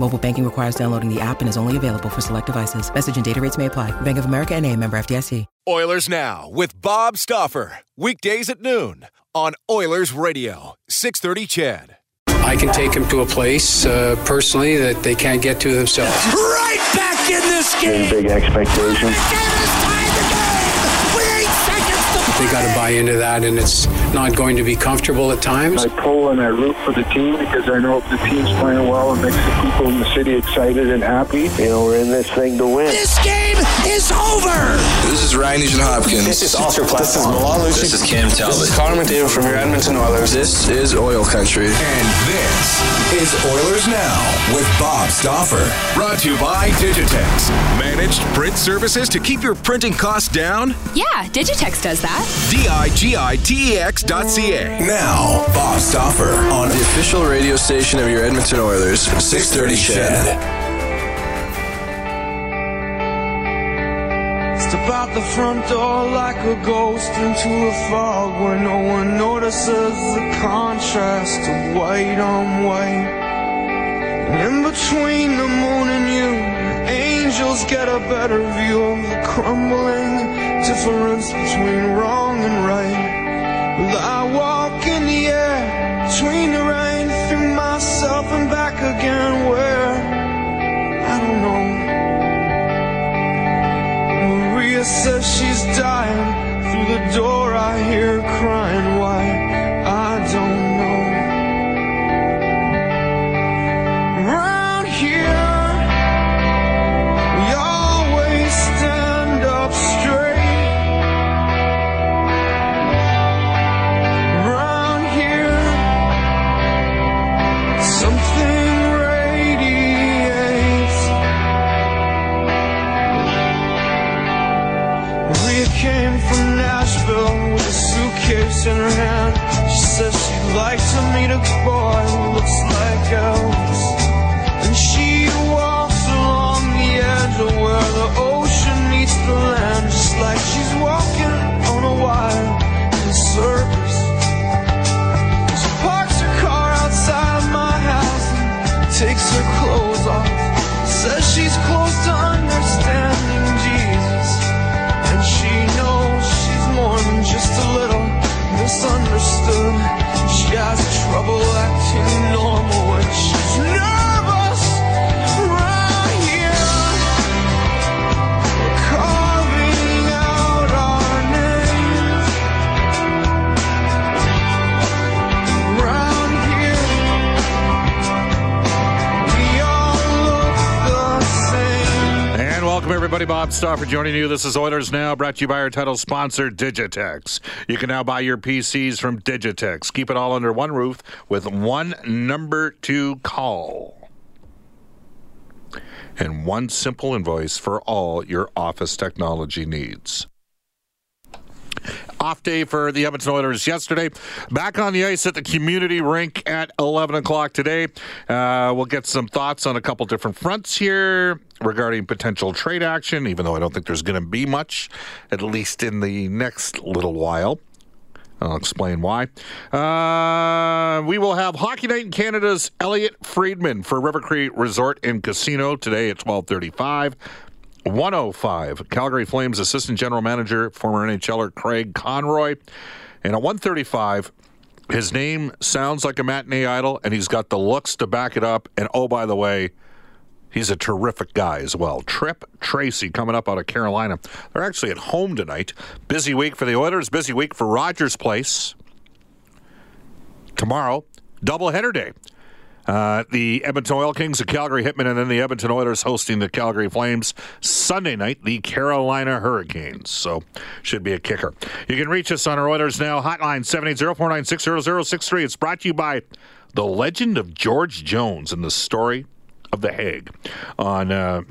Mobile banking requires downloading the app and is only available for select devices. Message and data rates may apply. Bank of America and a member FDIC. Oilers Now with Bob Stauffer. Weekdays at noon on Oilers Radio, 630 CHED. I can take them to a place uh, personally that they can't get to themselves. Right back in this game. Big expectations. They got to buy into that, and it's not going to be comfortable at times. I pull and I root for the team because I know if the team's playing well, it makes the people in the city excited and happy. You know, we're in this thing to win. This game is over. This is Ryan Nugent Hopkins. This is Oscar Platt. This is Milan Lucic. This is Cam Talbot. This is Connor McDavid from your Edmonton Oilers. This is Oil Country. And this is Oilers Now with Bob Stauffer. Brought to you by Digitex. Managed print services to keep your printing costs down? Yeah, Digitex does that. D-I-G-I-T-E-X dot C-A. Now, Bob Stauffer on the official radio station of your Edmonton Oilers, 630 CHED. Step out the front door like a ghost into a fog where no one notices the contrast of white on white. And in between the moon and you, angels get a better view of the crumbling difference between wrong and right. Well, I walk in the air between the rain through myself and back again. Maria says everybody. Bob Stauffer joining you. This is Oilers Now, brought to you by our title sponsor, Digitex. You can now buy your PCs from Digitex. Keep it all under one roof with one number to call. And one simple invoice for all your office technology needs. Off day for the Edmonton Oilers yesterday. Back on the ice at the community rink at 11 o'clock today. Uh, we'll get some thoughts on a couple different fronts here regarding potential trade action, even though I don't think there's going to be much, at least in the next little while. I'll explain why. Uh, we will have Hockey Night in Canada's Elliotte Friedman for River Cree Resort and Casino today at 1235. 105, Calgary Flames Assistant General Manager, former NHLer Craig Conroy. And at 135, His name sounds like a matinee idol, and he's got the looks to back it up. And oh, by the way, he's a terrific guy as well. Tripp Tracy coming up out of Carolina. They're actually at home tonight. Busy week for the Oilers, busy week for Rogers Place. Tomorrow, doubleheader day. Uh, the Edmonton Oil Kings, the Calgary Hitmen, and then the Edmonton Oilers hosting the Calgary Flames Sunday night, the Carolina Hurricanes. So, should be a kicker. You can reach us on our Oilers Now hotline, 780-496-0063. It's brought to you by The Legend of George Jones and the Story of the Hag on uh,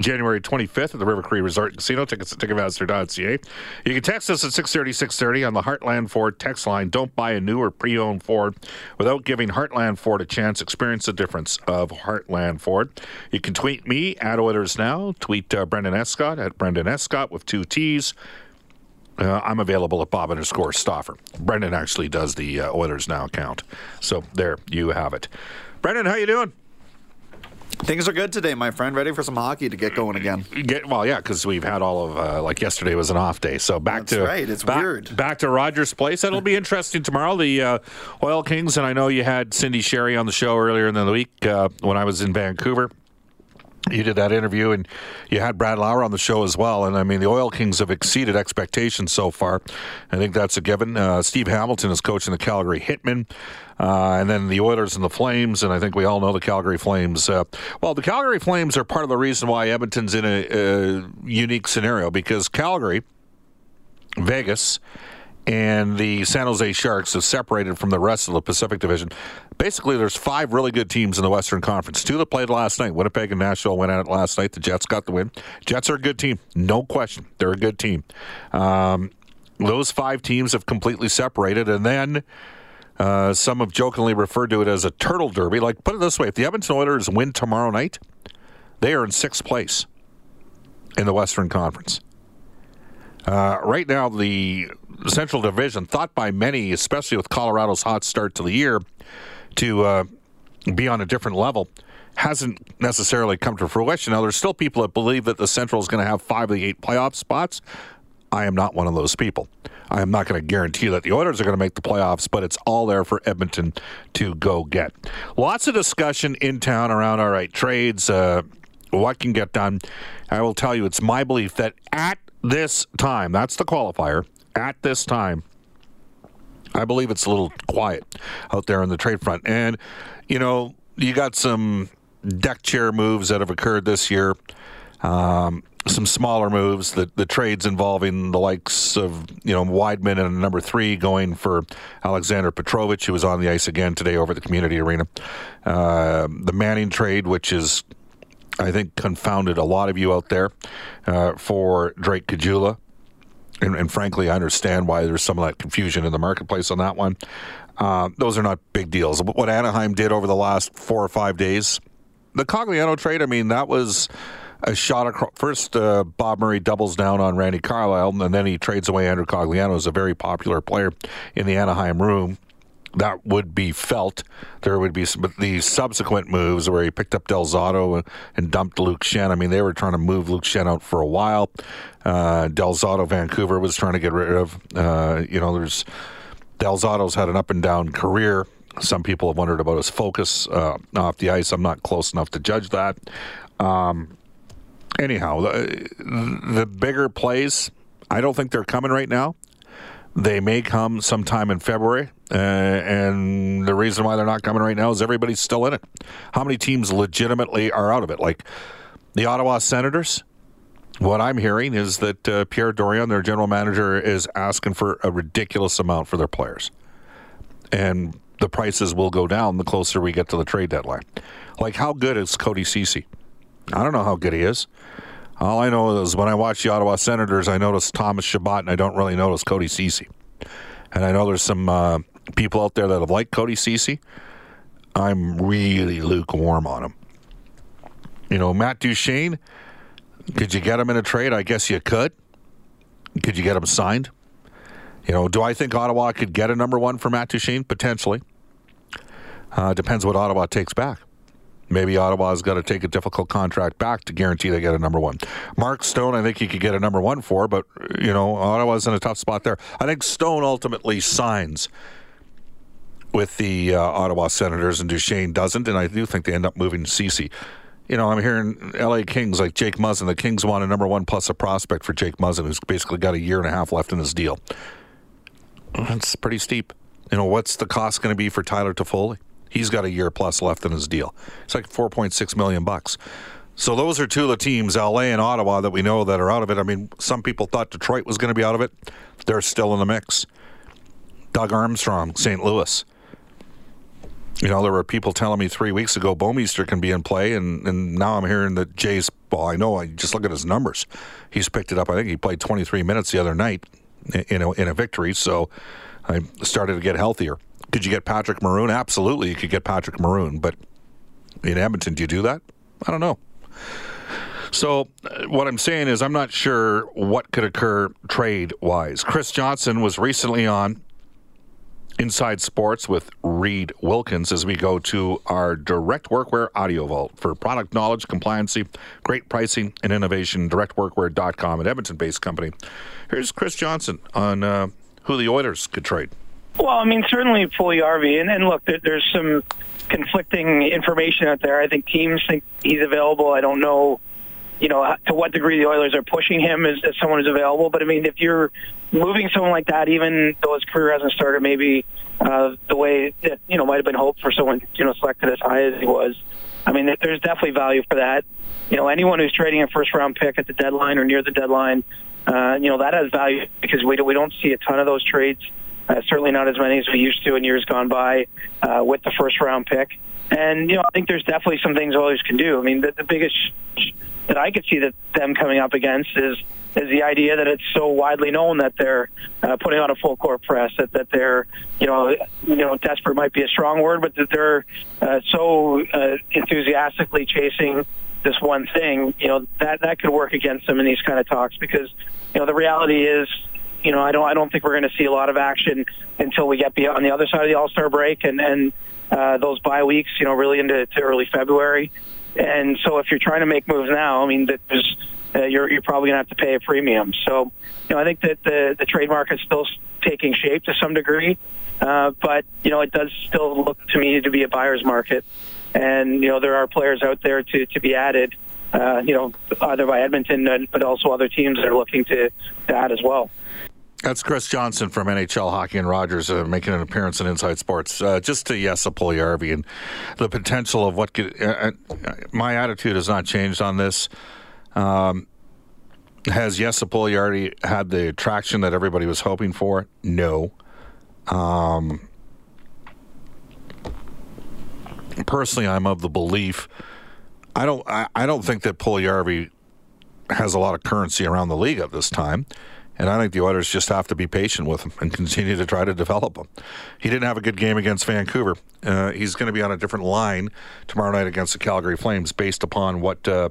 January 25th at the River Cree Resort Casino. Tickets at Ticketmaster.ca. You can text us at 630 630 on the Heartland Ford text line. Don't buy a new or pre owned Ford without giving Heartland Ford a chance. Experience the difference of Heartland Ford. You can tweet me at Oilers Now. Tweet uh, Brendan Escott at Brendan Escott with two T's. Uh, I'm available at Bob underscore Stauffer. Brendan actually does the uh, Oilers Now account. So there you have it. Brendan, how you doing? Things are good today, my friend. Ready for some hockey to get going again. Get well, yeah, because we've had all of uh, like yesterday was an off day, so back That's to right. It's back, weird. Back to Rogers Place. That'll be interesting tomorrow. The uh, Oil Kings, and I know you had Cindy Sherry on the show earlier in the week uh, when I was in Vancouver. You did that interview, and you had Brad Lauer on the show as well. And I mean, the Oil Kings have exceeded expectations so far. I think that's a given. Uh, Steve Hamilton is coaching the Calgary Hitmen. Uh, and then the Oilers and the Flames, and I think we all know the Calgary Flames. Uh, well, the Calgary Flames are part of the reason why Edmonton's in a, a unique scenario because Calgary, Vegas, and the San Jose Sharks have separated from the rest of the Pacific Division. Basically, there's five really good teams in the Western Conference. Two that played last night. Winnipeg and Nashville went at it last night. The Jets got the win. Jets are a good team, no question. They're a good team. Um, those five teams have completely separated, and then. Uh, some have jokingly referred to it as a turtle derby. Like, put it this way: if the Edmonton Oilers win tomorrow night, they are in sixth place in the Western Conference. Uh, right now, the Central Division, thought by many, especially with Colorado's hot start to the year, to uh, be on a different level, hasn't necessarily come to fruition. Now, there's still people that believe that the Central is going to have five of the eight playoff spots. I am not one of those people. I am not going to guarantee that the Oilers are going to make the playoffs, but it's all there for Edmonton to go get. Lots of discussion in town around, all right, trades, uh, what can get done. I will tell you, it's my belief that at this time, that's the qualifier, at this time, I believe it's a little quiet out there on the trade front. And, you know, you got some deck chair moves that have occurred this year. Um, some smaller moves, the the trades involving the likes of you know Wideman and number three going for Alexander Petrovic, who was on the ice again today over the community arena. Uh, the Manning trade, which is I think confounded a lot of you out there uh, for Drake Caggiula. And, and, frankly, I understand why there's some of that confusion in the marketplace on that one. Uh, those are not big deals. What Anaheim did over the last four or five days, the Cogliano trade, I mean, that was a shot across. First, uh, Bob Murray doubles down on Randy Carlyle, and then he trades away Andrew Cogliano, who's a very popular player in the Anaheim room. That would be felt. There would be the subsequent moves where he picked up Del Zotto and dumped Luke Schenn. I mean, they were trying to move Luke Schenn out for a while. Uh, Del Zotto, Vancouver was trying to get rid of. Uh, you know, there's Del Zotto's had an up and down career. Some people have wondered about his focus uh, off the ice. I'm not close enough to judge that. Um, anyhow, the, the bigger plays, I don't think they're coming right now. They may come sometime in February. Uh, and the reason why they're not coming right now is everybody's still in it. How many teams legitimately are out of it? Like the Ottawa Senators. What I'm hearing is that uh, Pierre Dorion, their general manager, is asking for a ridiculous amount for their players. And the prices will go down the closer we get to the trade deadline. Like, how good is Cody Ceci? I don't know how good he is. All I know is when I watch the Ottawa Senators, I notice Thomas Chabot, and I don't really notice Cody Ceci. And I know there's some uh, people out there that have liked Cody Ceci. I'm really lukewarm on him. You know, Matt Duchene, could you get him in a trade? I guess you could. Could you get him signed? You know, do I think Ottawa could get a number one for Matt Duchene? Potentially. Uh, depends what Ottawa takes back. Maybe Ottawa's got to take a difficult contract back to guarantee they get a number one. Mark Stone, I think he could get a number one for, but you know Ottawa's in a tough spot there. I think Stone ultimately signs with the uh, Ottawa Senators, and Duchene doesn't. And I do think they end up moving Ceci. You know, I'm hearing LA Kings like Jake Muzzin. The Kings want a number one plus a prospect for Jake Muzzin, who's basically got a year and a half left in his deal. That's pretty steep. You know, what's the cost going to be for Tyler Toffoli? He's got a year plus left in his deal. It's like 4.6 million bucks. So those are two of the teams, LA and Ottawa, that we know that are out of it. I mean, some people thought Detroit was going to be out of it. They're still in the mix. Doug Armstrong, St. Louis. You know, there were people telling me three weeks ago Bouwmeester can be in play, and, and now I'm hearing that Jay's. Well, I know. I just look at his numbers. He's picked it up. I think he played 23 minutes the other night in a, in a victory. So I started to get healthier. Could you get Patrick Maroon? Absolutely, you could get Patrick Maroon. But in Edmonton, do you do that? I don't know. So, uh, what I'm saying is, I'm not sure what could occur trade wise. Chris Johnson was recently on Inside Sports with Reid Wilkins as we go to our direct workwear audio vault for product knowledge, compliancy, great pricing, and innovation. Directworkwear.com, an Edmonton based company. Here's Chris Johnson on uh, who the Oilers could trade. Well, I mean, certainly Puljujarvi, and, and look, there, there's some conflicting information out there. I think teams think he's available. I don't know, you know, to what degree the Oilers are pushing him as, as someone who's available. But I mean, if you're moving someone like that, even though his career hasn't started maybe uh, the way that you know might have been hoped for someone you know selected as high as he was, I mean, there's definitely value for that. You know, anyone who's trading a first round pick at the deadline or near the deadline, uh, you know, that has value because we we don't see a ton of those trades uh, certainly not as many as we used to in years gone by uh, with the first round pick. And you know, I think there's definitely some things Oilers can do. I mean, the, the biggest that I could see that them coming up against is is the idea that it's so widely known that they're uh, putting on a full court press, that, that they're, you know, you know, desperate might be a strong word, but that they're uh, so uh, enthusiastically chasing this one thing, you know, that that could work against them in these kind of talks because, you know, the reality is you know, I don't I don't think we're going to see a lot of action until we get beyond the other side of the All Star break and and uh, those bye weeks. You know, really into early February. And so, if you're trying to make moves now, I mean, there's uh, you're you're probably going to have to pay a premium. So, you know, I think that the the trade market's still taking shape to some degree, uh, but you know, it does still look to me to be a buyer's market. And you know, there are players out there to to be added. Uh, you know, either by Edmonton, but also other teams that are looking to, to add as well. That's Chris Johnson from NHL Hockey and Rogers uh, making an appearance in Inside Sports. Uh, just to yes, a and the potential of what could. Uh, uh, my attitude has not changed on this. Um, has Jesse Puljujarvi had the traction that everybody was hoping for? No. Um, personally, I'm of the belief. I don't. I, I don't think that Puljujarvi has a lot of currency around the league at this time. And I think the Oilers just have to be patient with him and continue to try to develop him. He didn't have a good game against Vancouver. Uh, he's going to be on a different line tomorrow night against the Calgary Flames based upon what uh,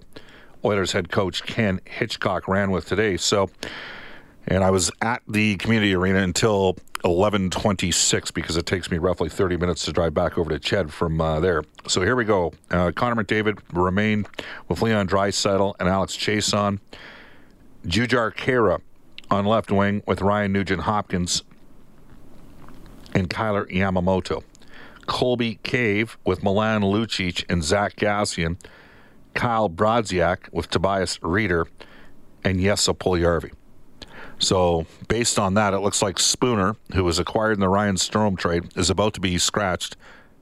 Oilers head coach Ken Hitchcock ran with today. So, and I was at the community arena until 11:26 because it takes me roughly 30 minutes to drive back over to Ched from uh, there. So here we go. Uh, Connor McDavid remained with Leon Draisaitl and Alex Chiasson. Jujhar Khaira on left wing with Ryan Nugent Hopkins and Kailer Yamamoto. Colby Cave with Milan Lucic and Zach Kassian. Kyle Brodziak with Tobias Rieder and Jesse Puljujarvi. So, based on that, it looks like Spooner, who was acquired in the Ryan Strome trade, is about to be scratched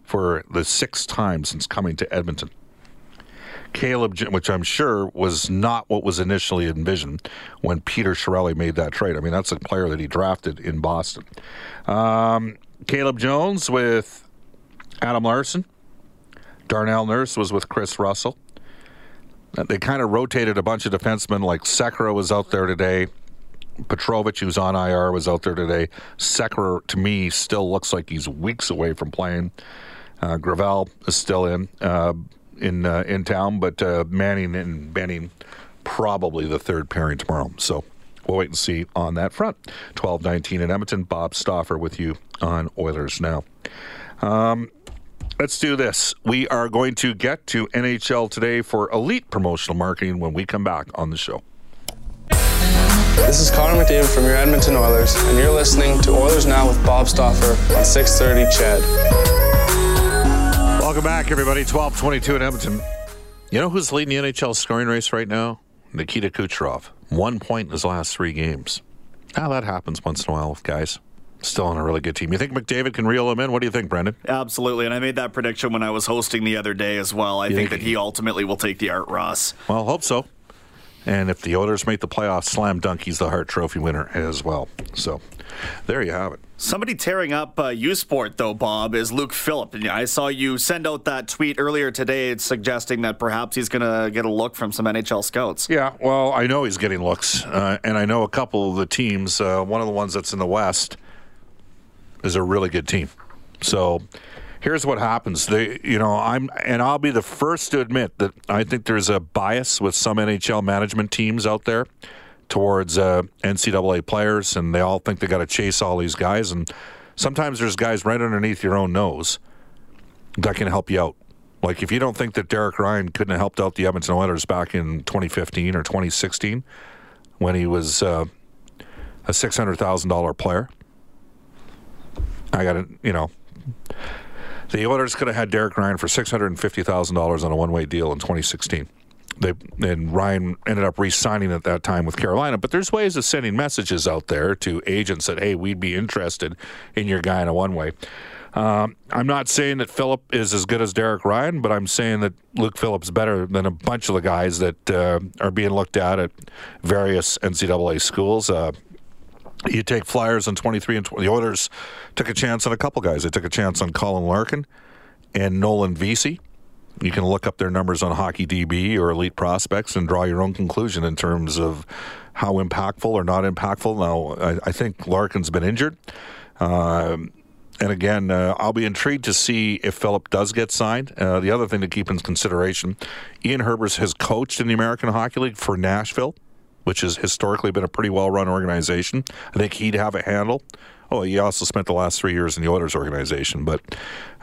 for the sixth time since coming to Edmonton. Caleb, which I'm sure was not what was initially envisioned when Peter Chiarelli made that trade. I mean, that's a player that he drafted in Boston. Um, Caleb Jones with Adam Larsson. Darnell Nurse was with Kris Russell. They kind of rotated a bunch of defensemen, like Sekera was out there today. Petrovic, who's on IR, was out there today. Sekera, to me, still looks like he's weeks away from playing. Uh, Gravel is still in. Uh, in uh, in town, but uh, Manning and Benning probably the third pairing tomorrow. So we'll wait and see on that front. 12-19 in Edmonton. Bob Stauffer with you on Oilers now. Um, let's do this. We are going to get to NHL today for elite promotional marketing when we come back on the show. This is Connor McDavid from your Edmonton Oilers, and you're listening to Oilers Now with Bob Stauffer on 630 CHED. Welcome back, everybody. 1222 in Edmonton. You know who's leading the NHL scoring race right now? Nikita Kucherov. One point in his last three games. Now, that happens once in a while with guys. Still on a really good team. You think McDavid can reel him in? What do you think, Brendan? Absolutely. And I made that prediction when I was hosting the other day as well. I think that he ultimately will take the Art Ross. Well, hope so. And if the Oilers make the playoffs, slam dunk, he's the Hart Trophy winner as well. So there you have it. Somebody tearing up uh, U Sport, though, Bob, is Luke Philp. And I saw you send out that tweet earlier today suggesting that perhaps he's going to get a look from some NHL scouts. Yeah, well, I know he's getting looks, uh, and I know a couple of the teams. Uh, one of the ones that's in the West is a really good team. So here's what happens. They, you know, I'm, and I'll be the first to admit that I think there's a bias with some NHL management teams out there towards uh, NCAA players, and they all think they got to chase all these guys. And sometimes there's guys right underneath your own nose that can help you out. Like if you don't think that Derek Ryan couldn't have helped out the Edmonton Oilers back in 2015 or 2016 when he was uh, a $600,000 player, I got to, you know, the Oilers could have had Derek Ryan for $650,000 on a one-way deal in 2016. They and Ryan ended up re-signing at that time with Carolina. But there's ways of sending messages out there to agents that hey, we'd be interested in your guy in a one-way. Um, I'm not saying that Philp is as good as Derek Ryan, but I'm saying that Luke Philp's better than a bunch of the guys that uh, are being looked at at various NCAA schools. Uh, you take Flyers on 23 and 20. The Oilers took a chance on a couple guys. They took a chance on Colin Larkin and Nolan Vesey. You can look up their numbers on Hockey DB or Elite Prospects and draw your own conclusion in terms of how impactful or not impactful. Now, I, I think Larkin's been injured. Um, and again, uh, I'll be intrigued to see if Philp does get signed. Uh, the other thing to keep in consideration Ian Herbers has coached in the American Hockey League for Nashville, which has historically been a pretty well run organization. I think he'd have a handle. Oh, he also spent the last three years in the Oilers organization. But,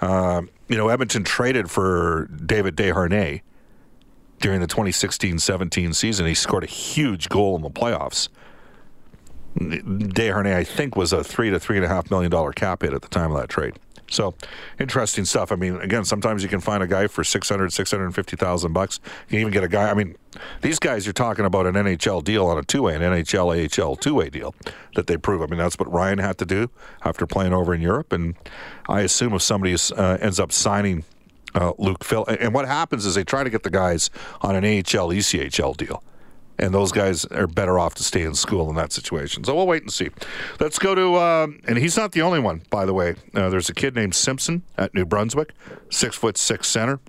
uh, you know, Edmonton traded for David Desharnais during the 2016 17 season. He scored a huge goal in the playoffs. Desharnais, I think, was a three to three and a half million dollar cap hit at the time of that trade. So interesting stuff. I mean, again, sometimes you can find a guy for 600, 650,000 bucks. You can even get a guy. I mean, these guys you're talking about an NHL deal on a two-way, an NHL AHL two-way deal that they prove. I mean, that's what Ryan had to do after playing over in Europe. And I assume if somebody uh, ends up signing uh, Luke Philp, and what happens is they try to get the guys on an AHL ECHL deal and those guys are better off to stay in school in that situation. So we'll wait and see. Let's go to, uh, and he's not the only one, by the way. Uh, there's a kid named Simpson at New Brunswick, six foot six center,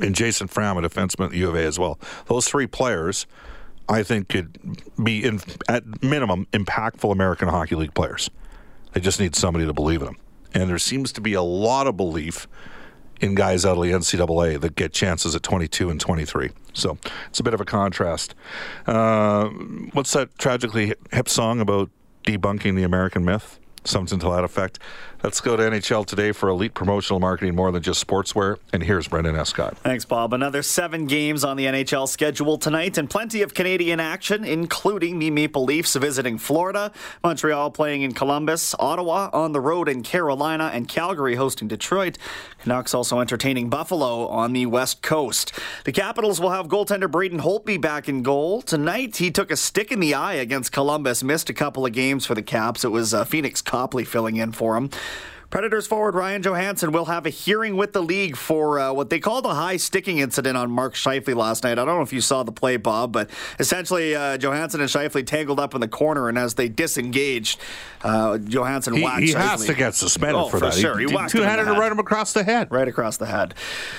and Jason Fram, a defenseman at the U of A as well. Those three players, I think, could be in, at minimum impactful American Hockey League players. They just need somebody to believe in them, and there seems to be a lot of belief in guys out of the NCAA that get chances at 22 and 23. So it's a bit of a contrast. Uh, what's that tragically hip song about debunking the American myth? Something to that effect. Let's go to NHL today for elite promotional marketing more than just sportswear. And here's Brendan Escott. Thanks, Bob. Another seven games on the NHL schedule tonight, and plenty of Canadian action, including the Maple Leafs visiting Florida, Montreal playing in Columbus, Ottawa on the road in Carolina, and Calgary hosting Detroit. Canucks also entertaining Buffalo on the West Coast. The Capitals will have goaltender Braden Holtby back in goal tonight. He took a stick in the eye against Columbus, missed a couple of games for the Caps. It was uh, Pheonix Copley filling in for him. Predators forward Ryan Johansen will have a hearing with the league for uh, what they called a high sticking incident on Mark Scheifele last night. I don't know if you saw the play, Bob, but essentially uh, Johansen and Scheifele tangled up in the corner, and as they disengaged, uh, Johansen he, whacked he Scheifele. has to get suspended oh, for, for that. Sure, he, he whacked him two-handed to right him across the head. Right across the head.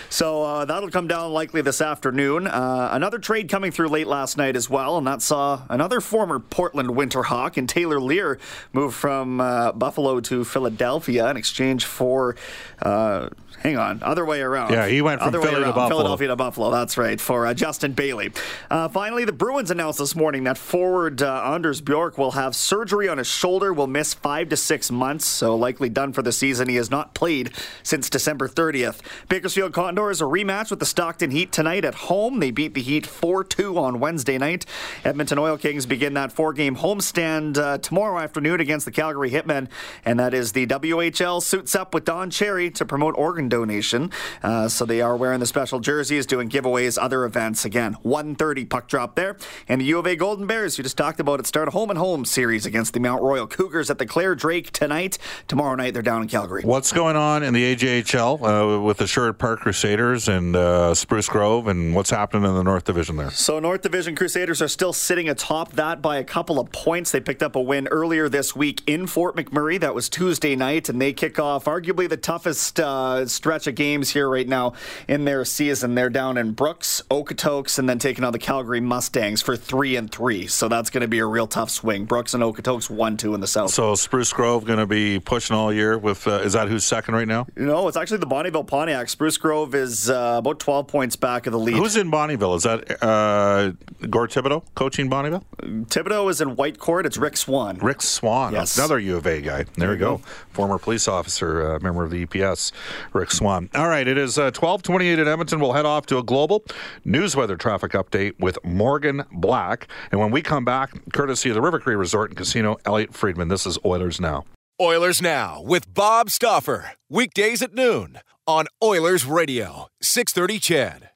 So uh, that'll come down likely this afternoon. Uh, another trade coming through late last night as well, and that saw another former Portland Winterhawk and Taylor Leier move from uh, Buffalo to Philadelphia. An exchange for. Uh, hang on, other way around. Yeah, he went from other way Philly to around. Buffalo. Philadelphia to Buffalo. That's right for uh, Justin Bailey. Uh, finally, the Bruins announced this morning that forward uh, Anders Bjork will have surgery on his shoulder. Will miss five to six months, so likely done for the season. He has not played since December 30th. Bakersfield Condors a rematch with the Stockton Heat tonight at home. They beat the Heat 4-2 on Wednesday night. Edmonton Oil Kings begin that four-game homestand uh, tomorrow afternoon against the Calgary Hitmen, and that is the WHL suits up with Don Cherry to promote organ donation. Uh, so they are wearing the special jerseys, doing giveaways, other events. Again, 1:30 puck drop there, and the U of A Golden Bears, you just talked about it, start a home and home series against the Mount Royal Cougars at the Clare Drake tonight. Tomorrow night they're down in Calgary. What's going on in the AJHL uh, with the Sherwood Park Crusaders and uh, Spruce Grove, and what's happening in the North Division there? So North Division Crusaders are still sitting atop that by a couple of points. They picked up a win earlier this week in Fort McMurray. That was Tuesday night, and they kick off arguably the toughest uh, stretch of games here right now in their season. They're down in Brooks, Okotoks, and then taking on the Calgary Mustangs for three and three. So that's going to be a real tough swing. Brooks and Okotoks one two in the south. So Spruce Grove going to be pushing all year with. Uh, is that who's second right now? No, it's actually the Bonnyville Pontiac. Spruce Grove is uh, about 12 points back of the lead. Who's in Bonnyville? Is that uh, Gore Thibodeau coaching Bonnyville? Thibodeau is in Whitecourt. It's Rick Swan. Rick Swan, Yes. another U of A guy. There, we go. Former police officer, uh, member of the EPS, Rick Swan. All right, it is uh, 1228 at Edmonton. We'll head off to a global news weather traffic update with Morgan Black. And when we come back, courtesy of the River Cree Resort and Casino, Elliotte Friedman. This is Oilers Now. Oilers Now with Bob Stauffer. Weekdays at noon on Oilers Radio, 630 CHED.